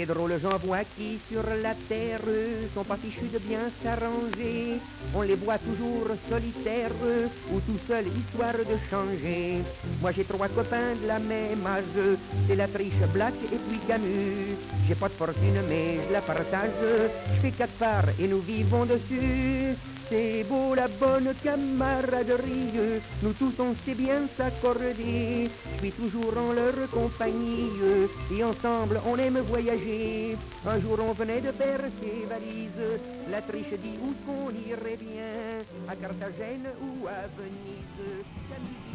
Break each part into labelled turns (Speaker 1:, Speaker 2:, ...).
Speaker 1: c'est drôle, j'en vois qui sur la terre sont pas fichus de bien s'arranger. On les voit toujours solitaires ou tout seul, histoire de changer. Moi j'ai trois copains de la même âge, c'est la triche Black et puis Camus. J'ai pas de fortune mais je la partage, je fais quatre parts et nous vivons dessus. C'est beau la bonne camaraderie, nous tous on sait bien s'accorder. Je suis toujours en leur compagnie et ensemble on aime voyager. Un jour on venait de faire ses valises, la triche dit où qu'on irait bien, à Carthagène ou à Venise. Camille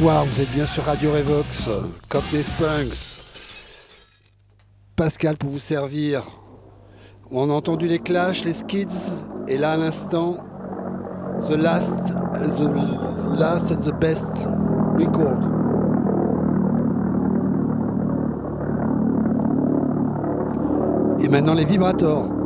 Speaker 2: Bonsoir, vous êtes bien sur Radio Revox, Cockney Springs. Pascal pour vous servir. On a entendu les Clash, les Skids, et là à l'instant, The Last and the Last and the Best Record. Et maintenant les vibrators.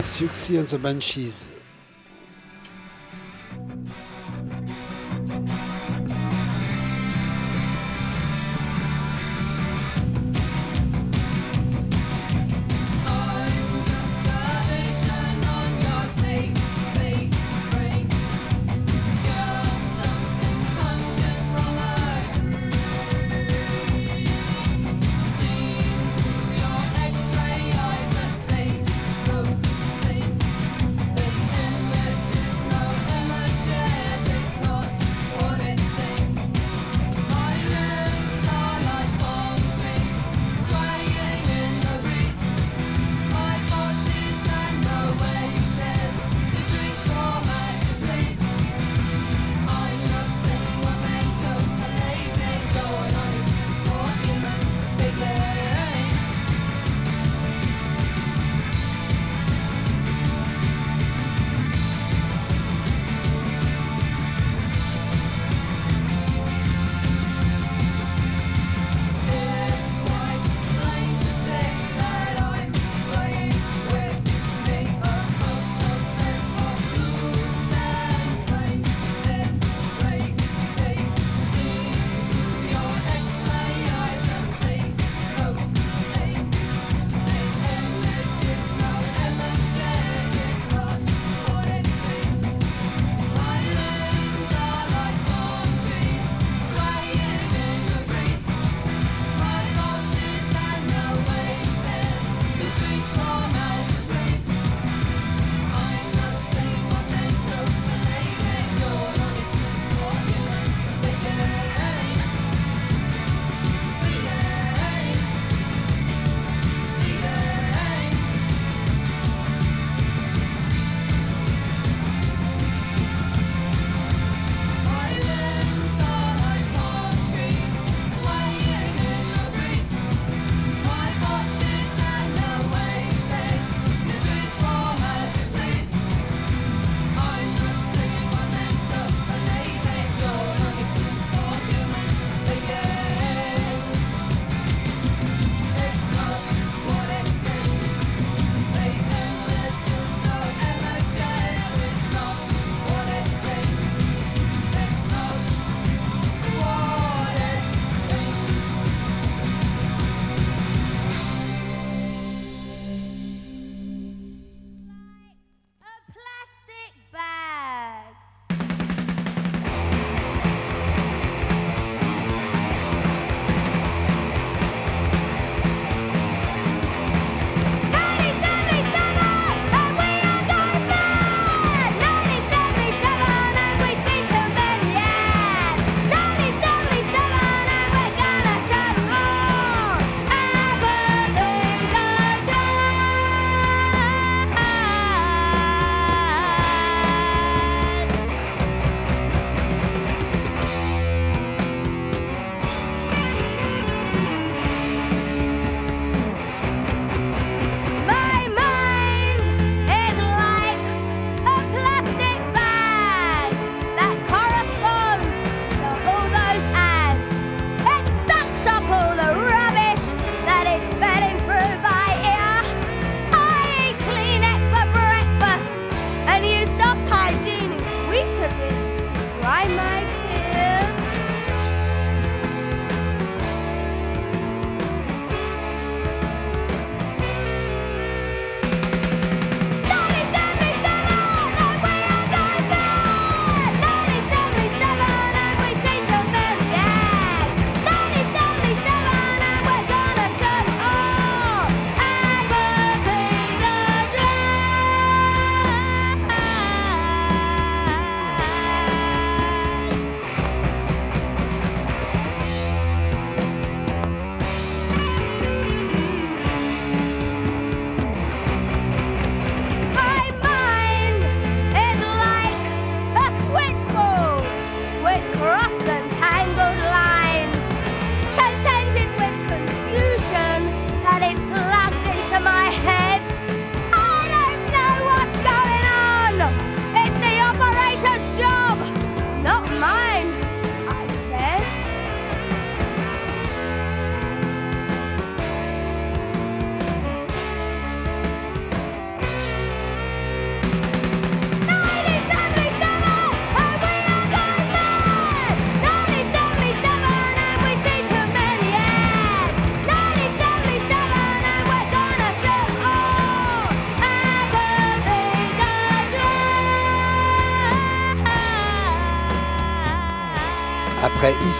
Speaker 2: Suxy and the Banshees.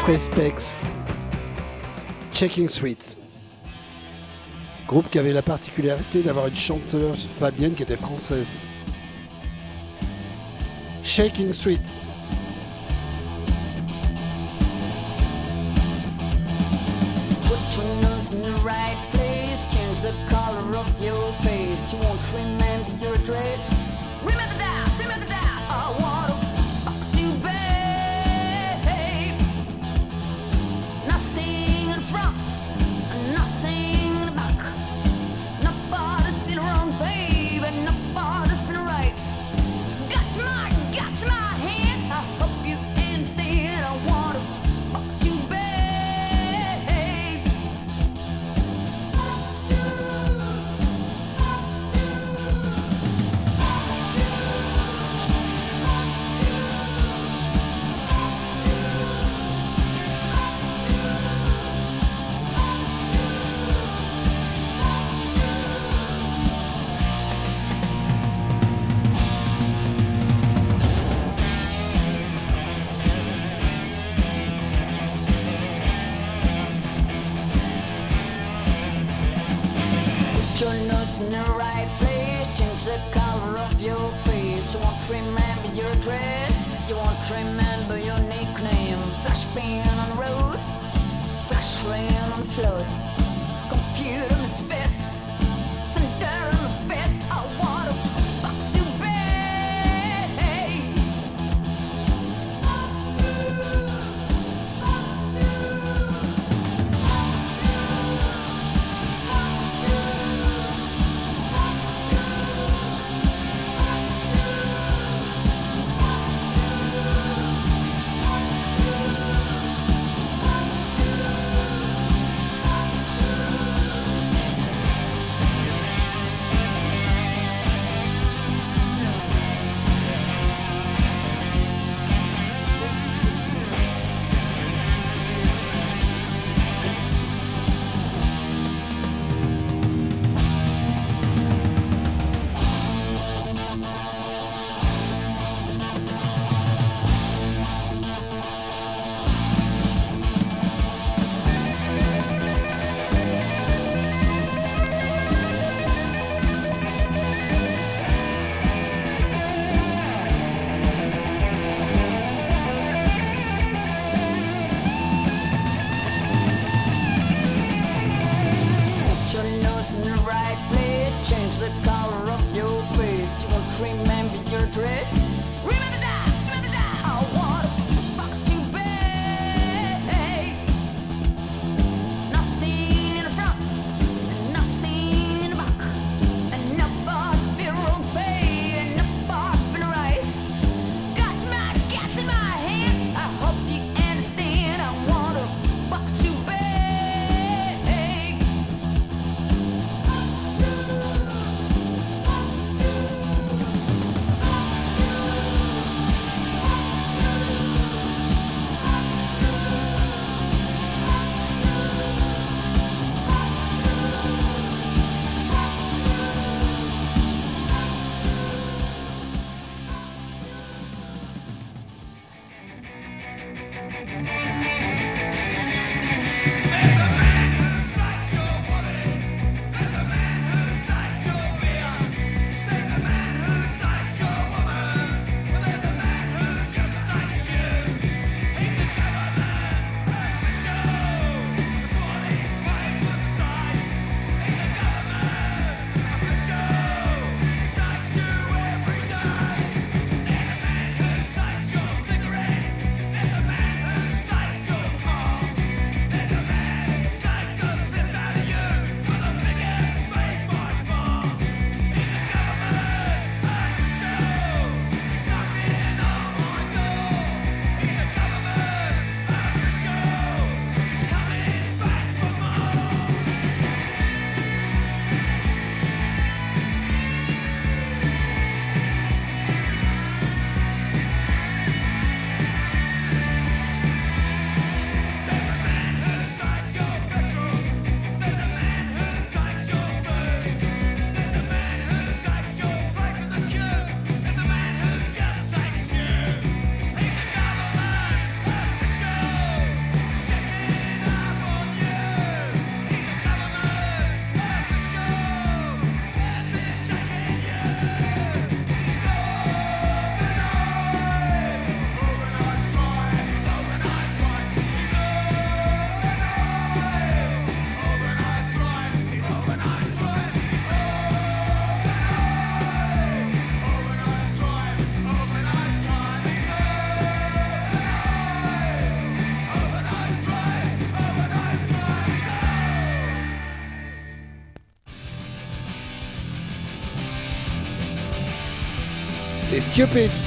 Speaker 3: Geoffrey Spex, Checking Street. Groupe qui avait la particularité d'avoir une chanteuse fabienne qui était française. Shaking Street,
Speaker 4: remember your nickname. Flashbang.
Speaker 5: Et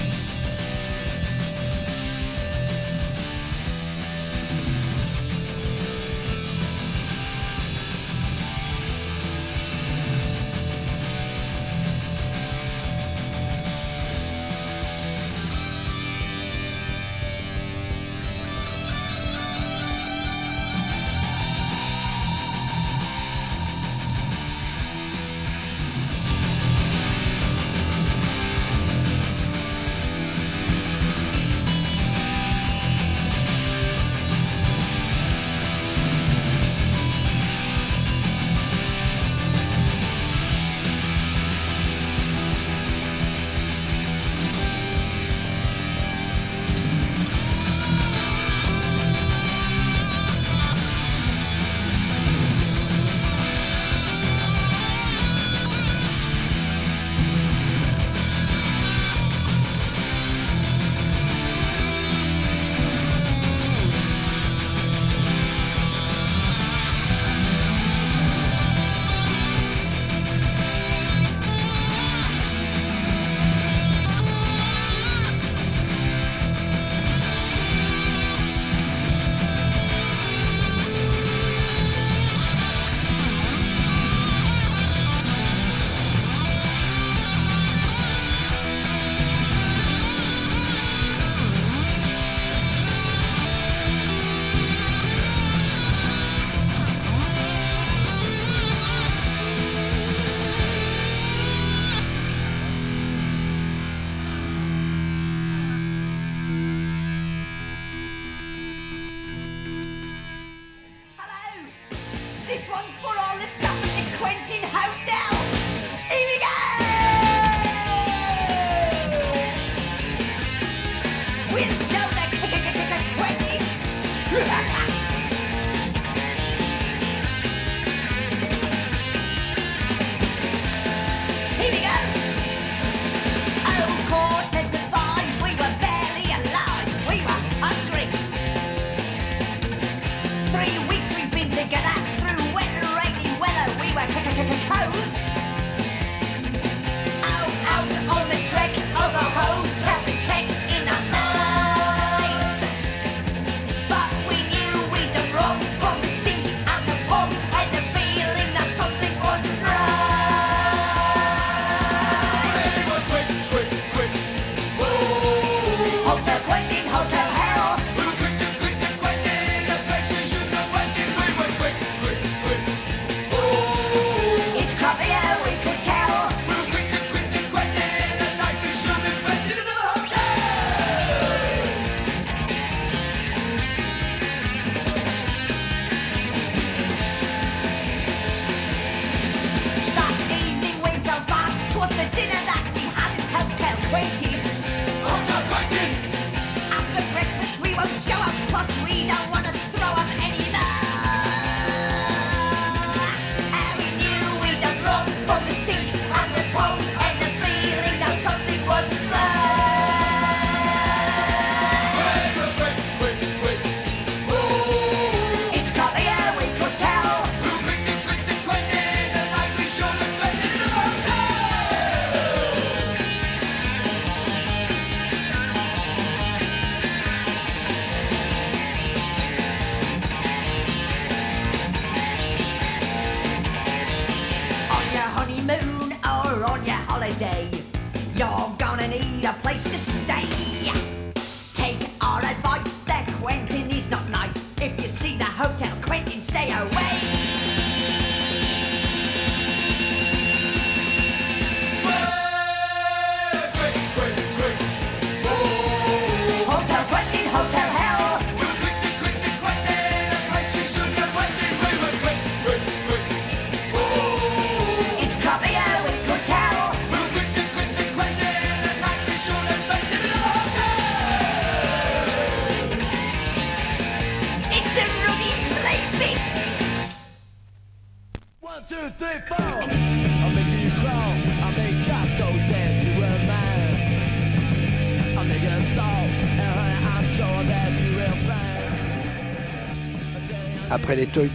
Speaker 5: les Toy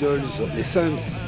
Speaker 5: les Suns.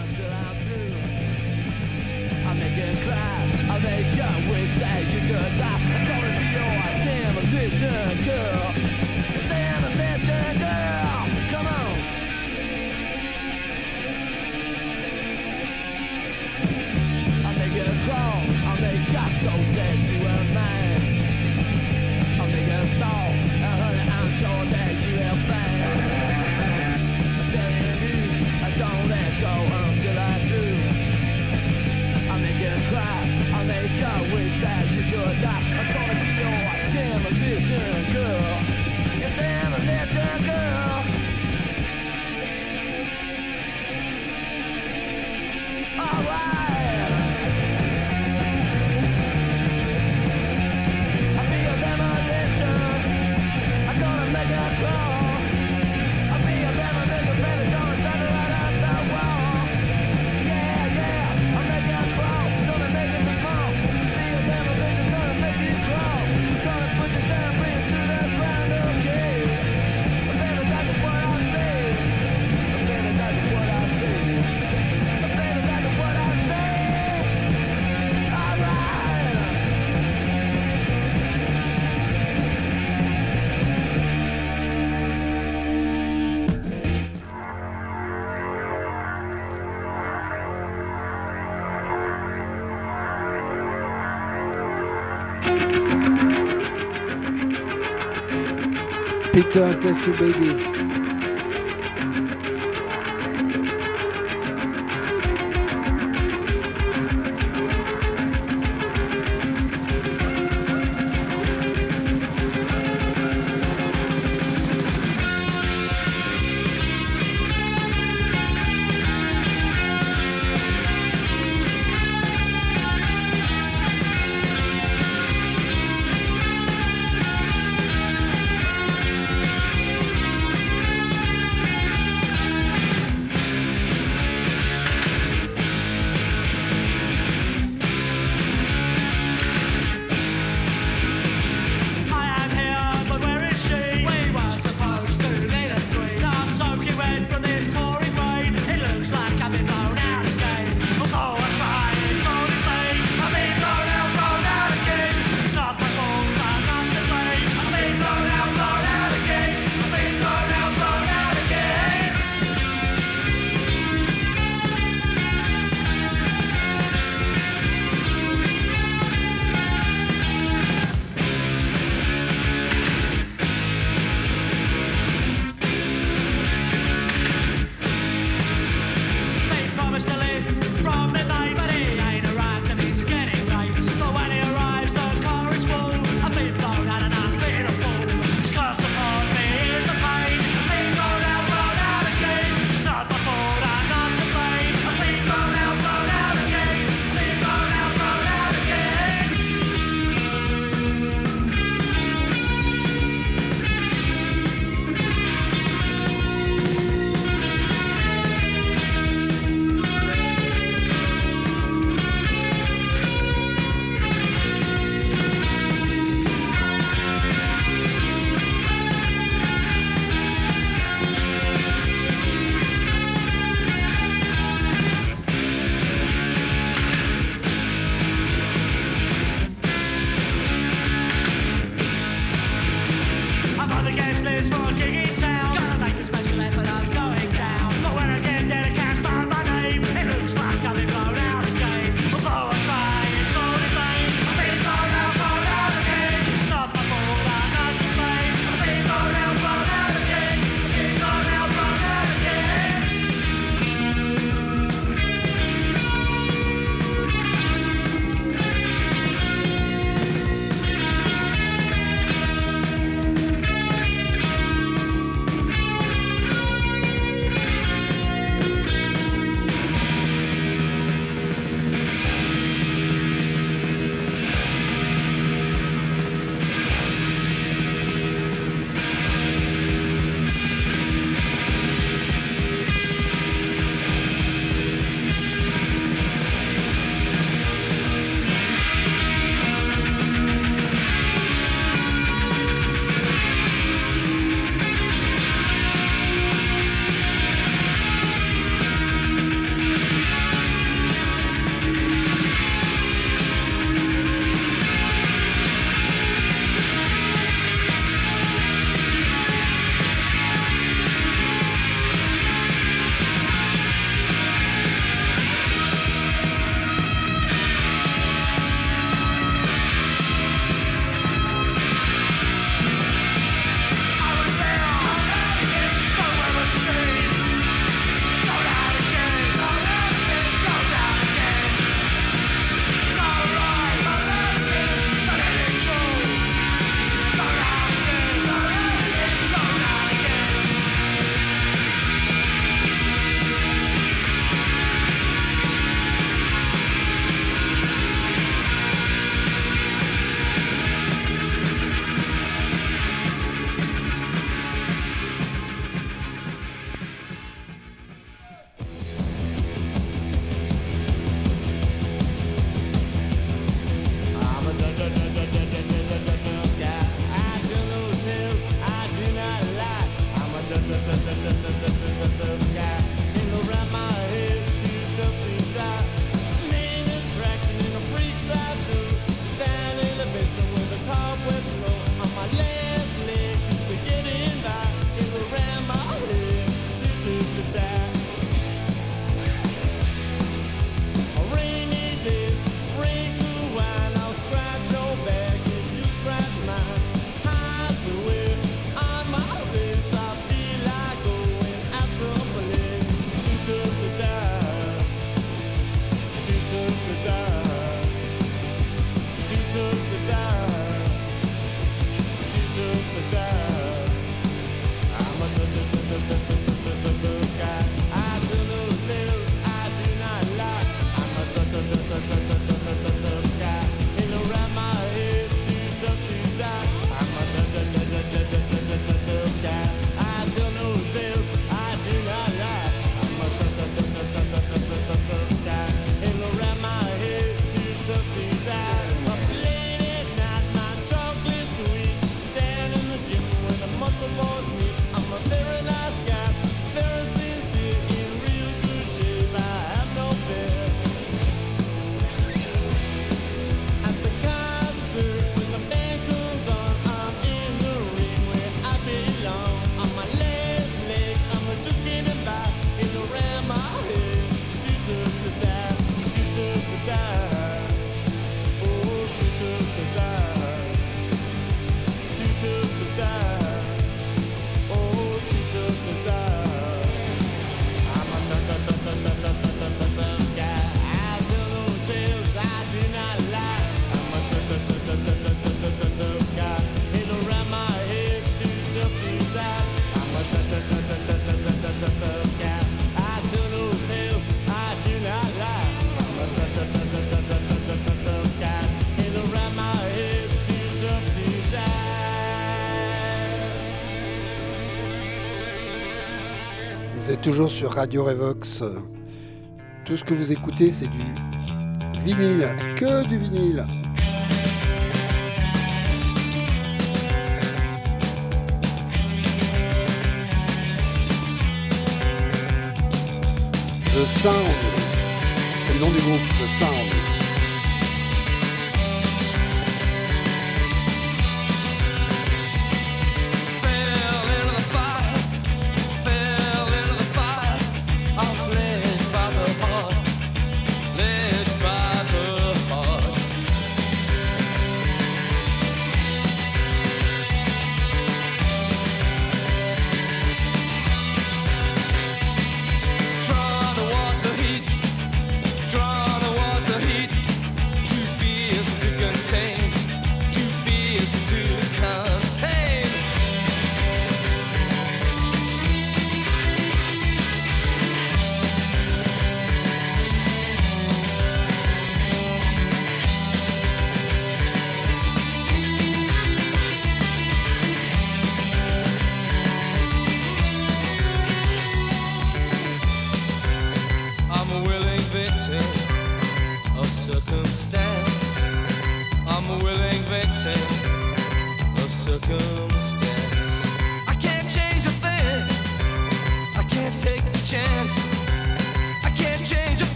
Speaker 6: Peter and Test Tube Babies.
Speaker 7: Toujours sur Radio Revox. Tout ce que vous écoutez, c'est du vinyle, que du vinyle. The Sound, c'est le nom du groupe, The Sound.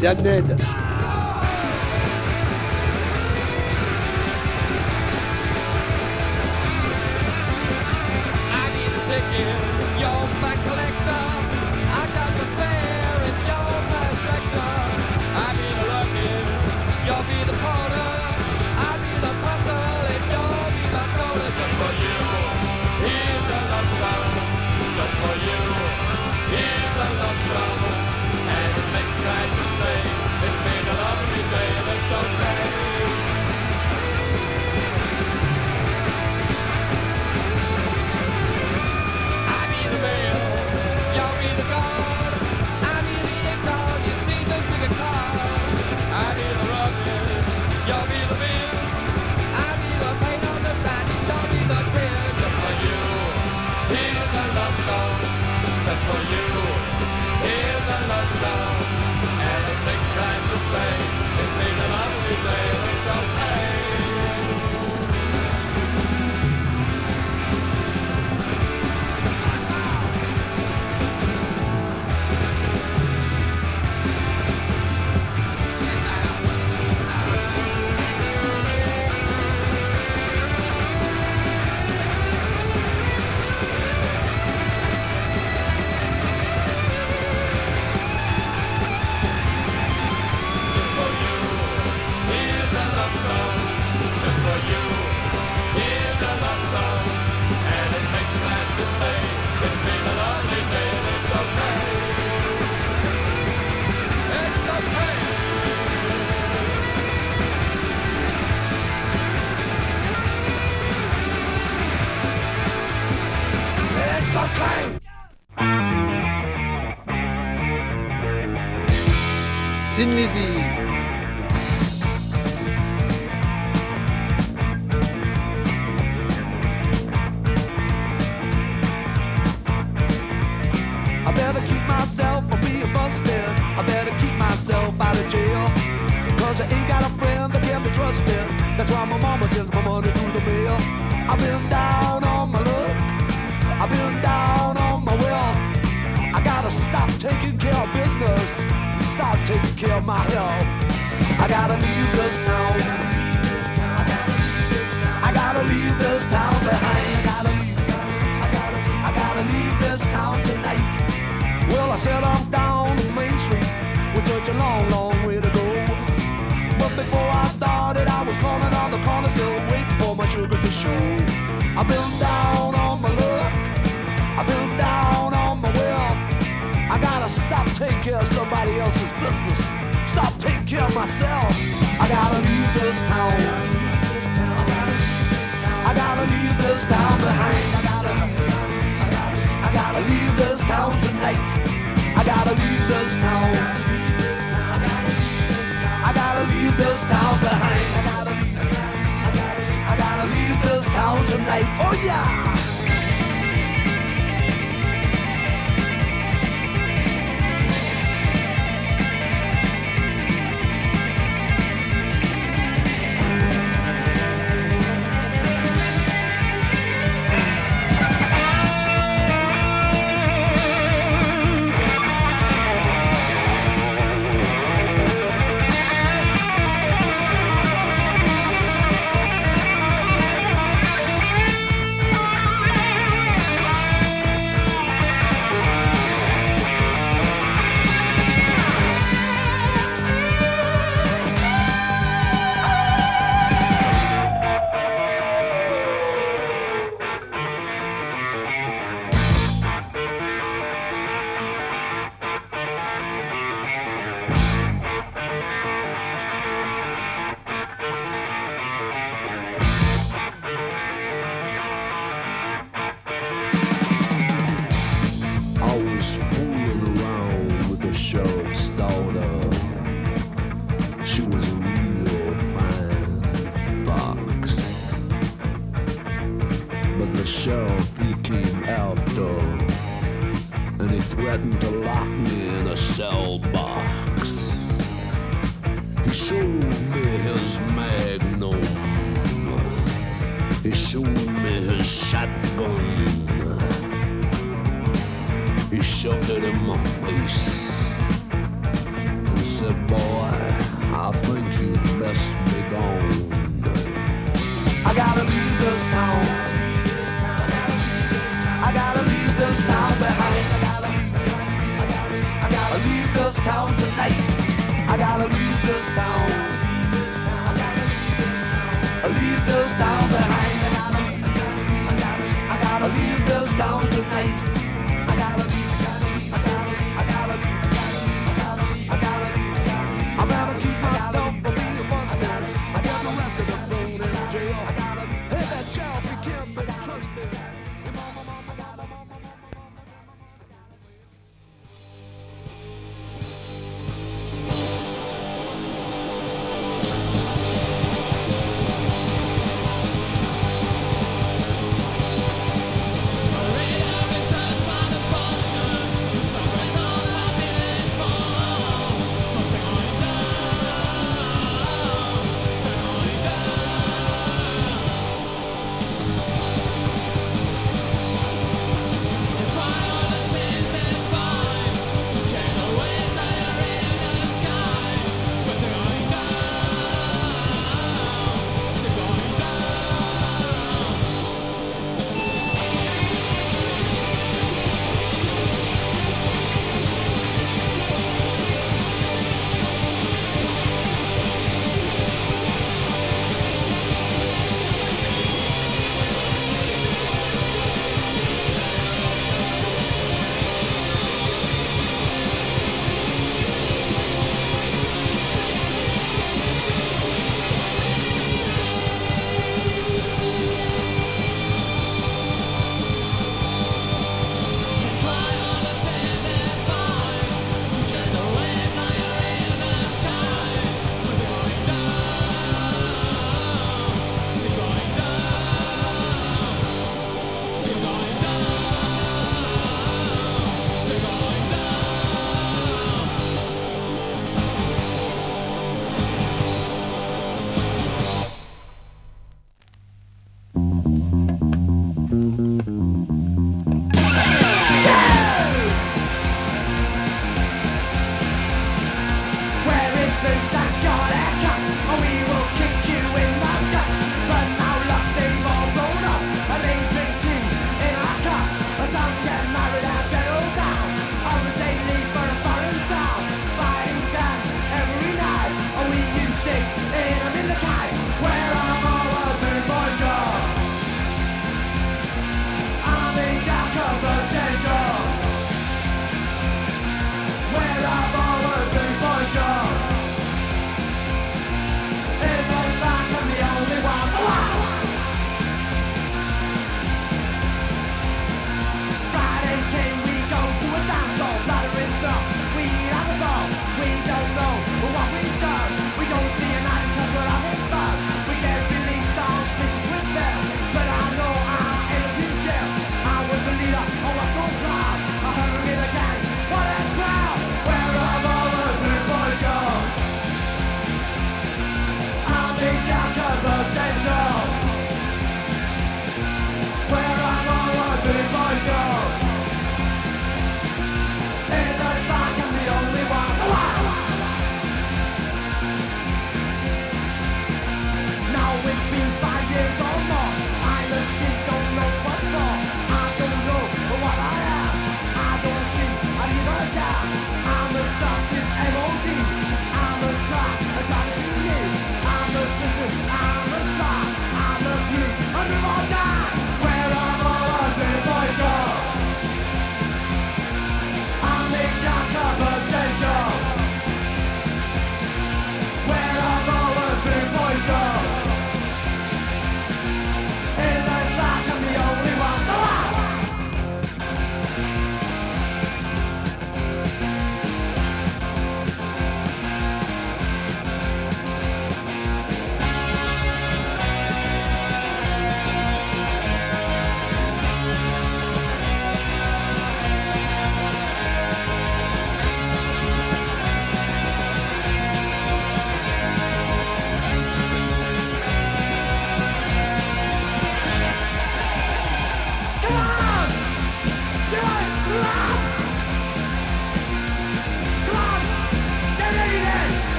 Speaker 8: der Nette.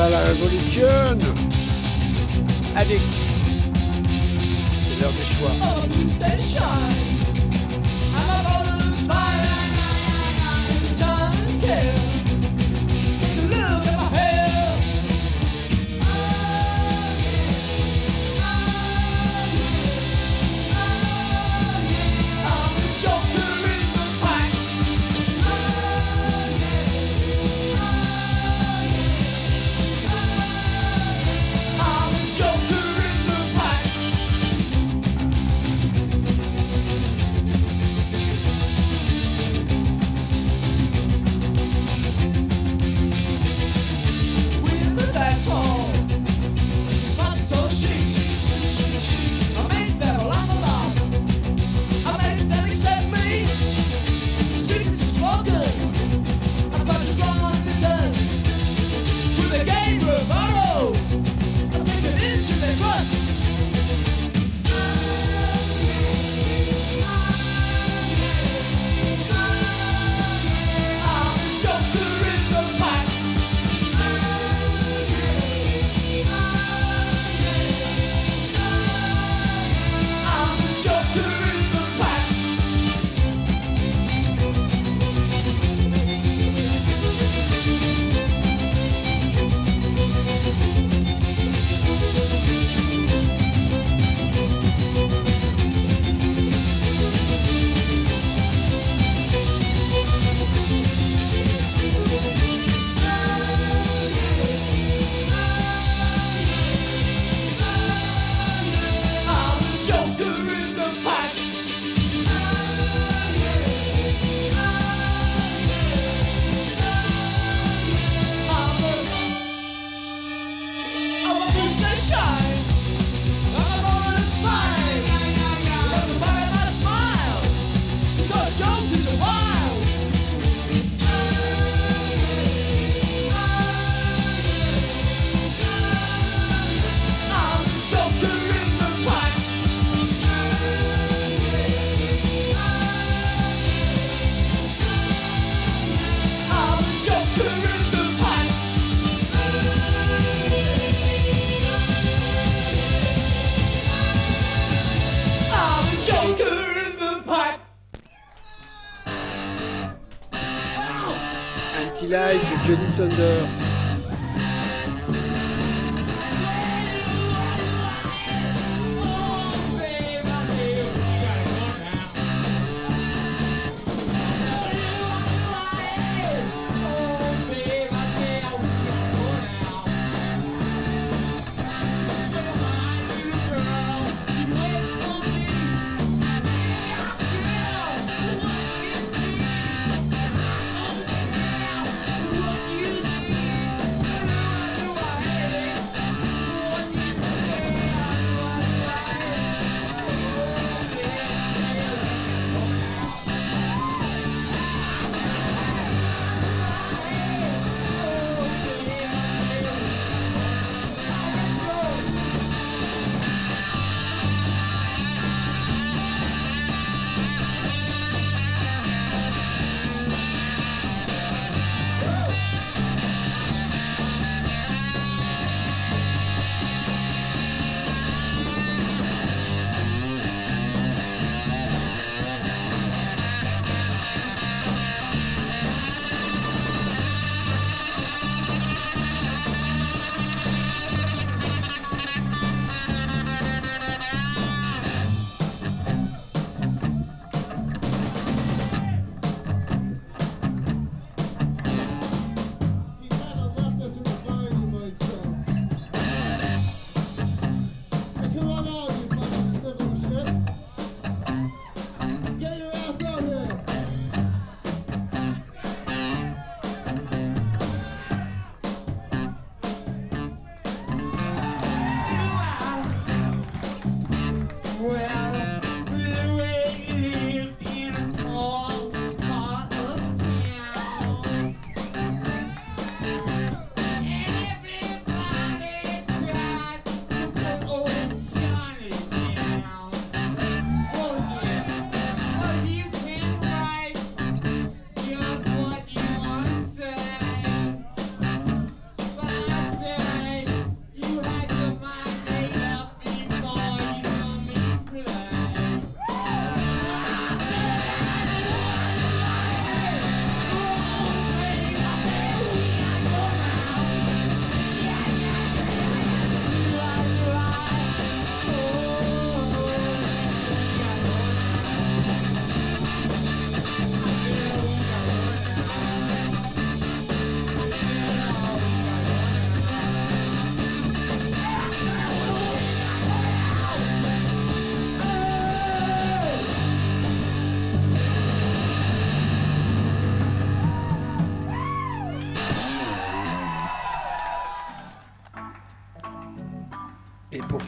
Speaker 8: à
Speaker 9: la
Speaker 7: révolution. Addict. C'est l'heure des choix.
Speaker 6: Oh,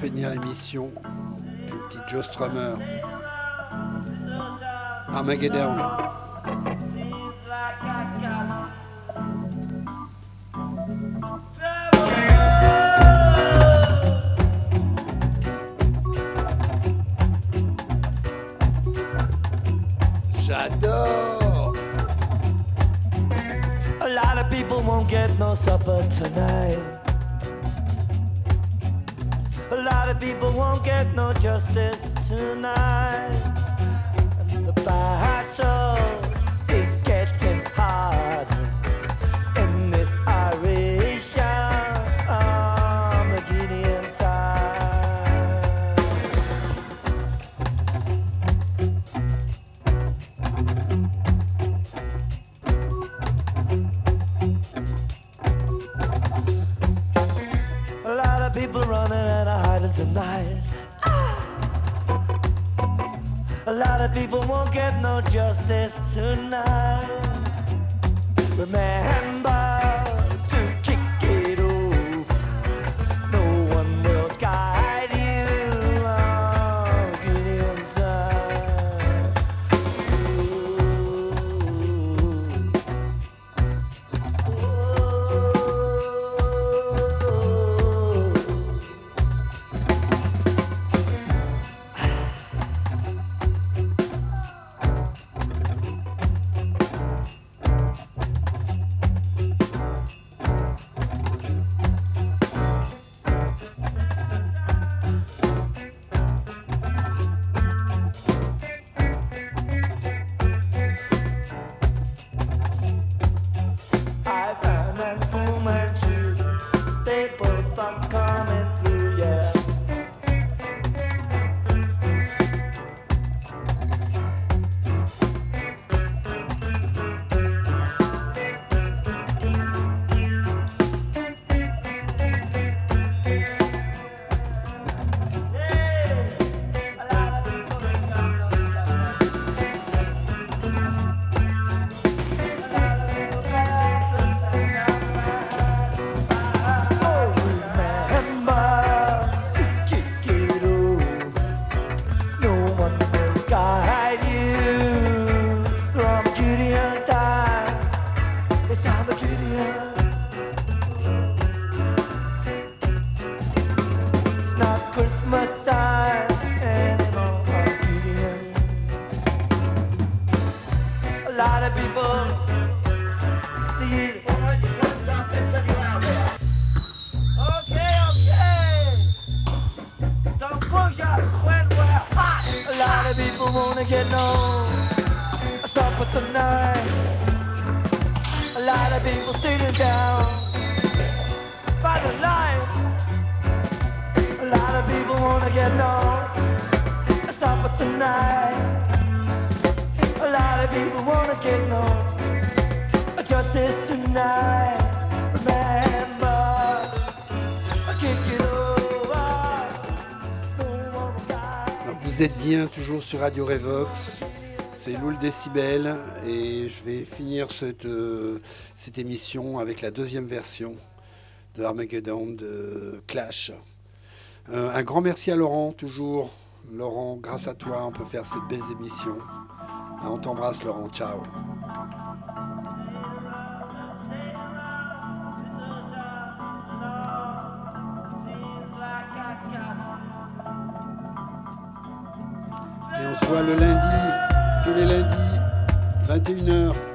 Speaker 6: finir l'émission, une petite Joe Strummer. Armageddon. J'adore.
Speaker 10: A lot of people won't get no supper tonight. A lot of people won't get no justice tonight. And the battle people won't get no justice tonight. Remember
Speaker 6: Radio Revox. C'est Loul Décibel et je vais finir cette, euh, émission avec la deuxième version de Armageddon de Clash. Euh, un grand merci à Laurent, toujours. Laurent, grâce à toi, on peut faire cette belle émission. On t'embrasse, Laurent. Ciao. Voit le lundi, tous les lundis, 21h.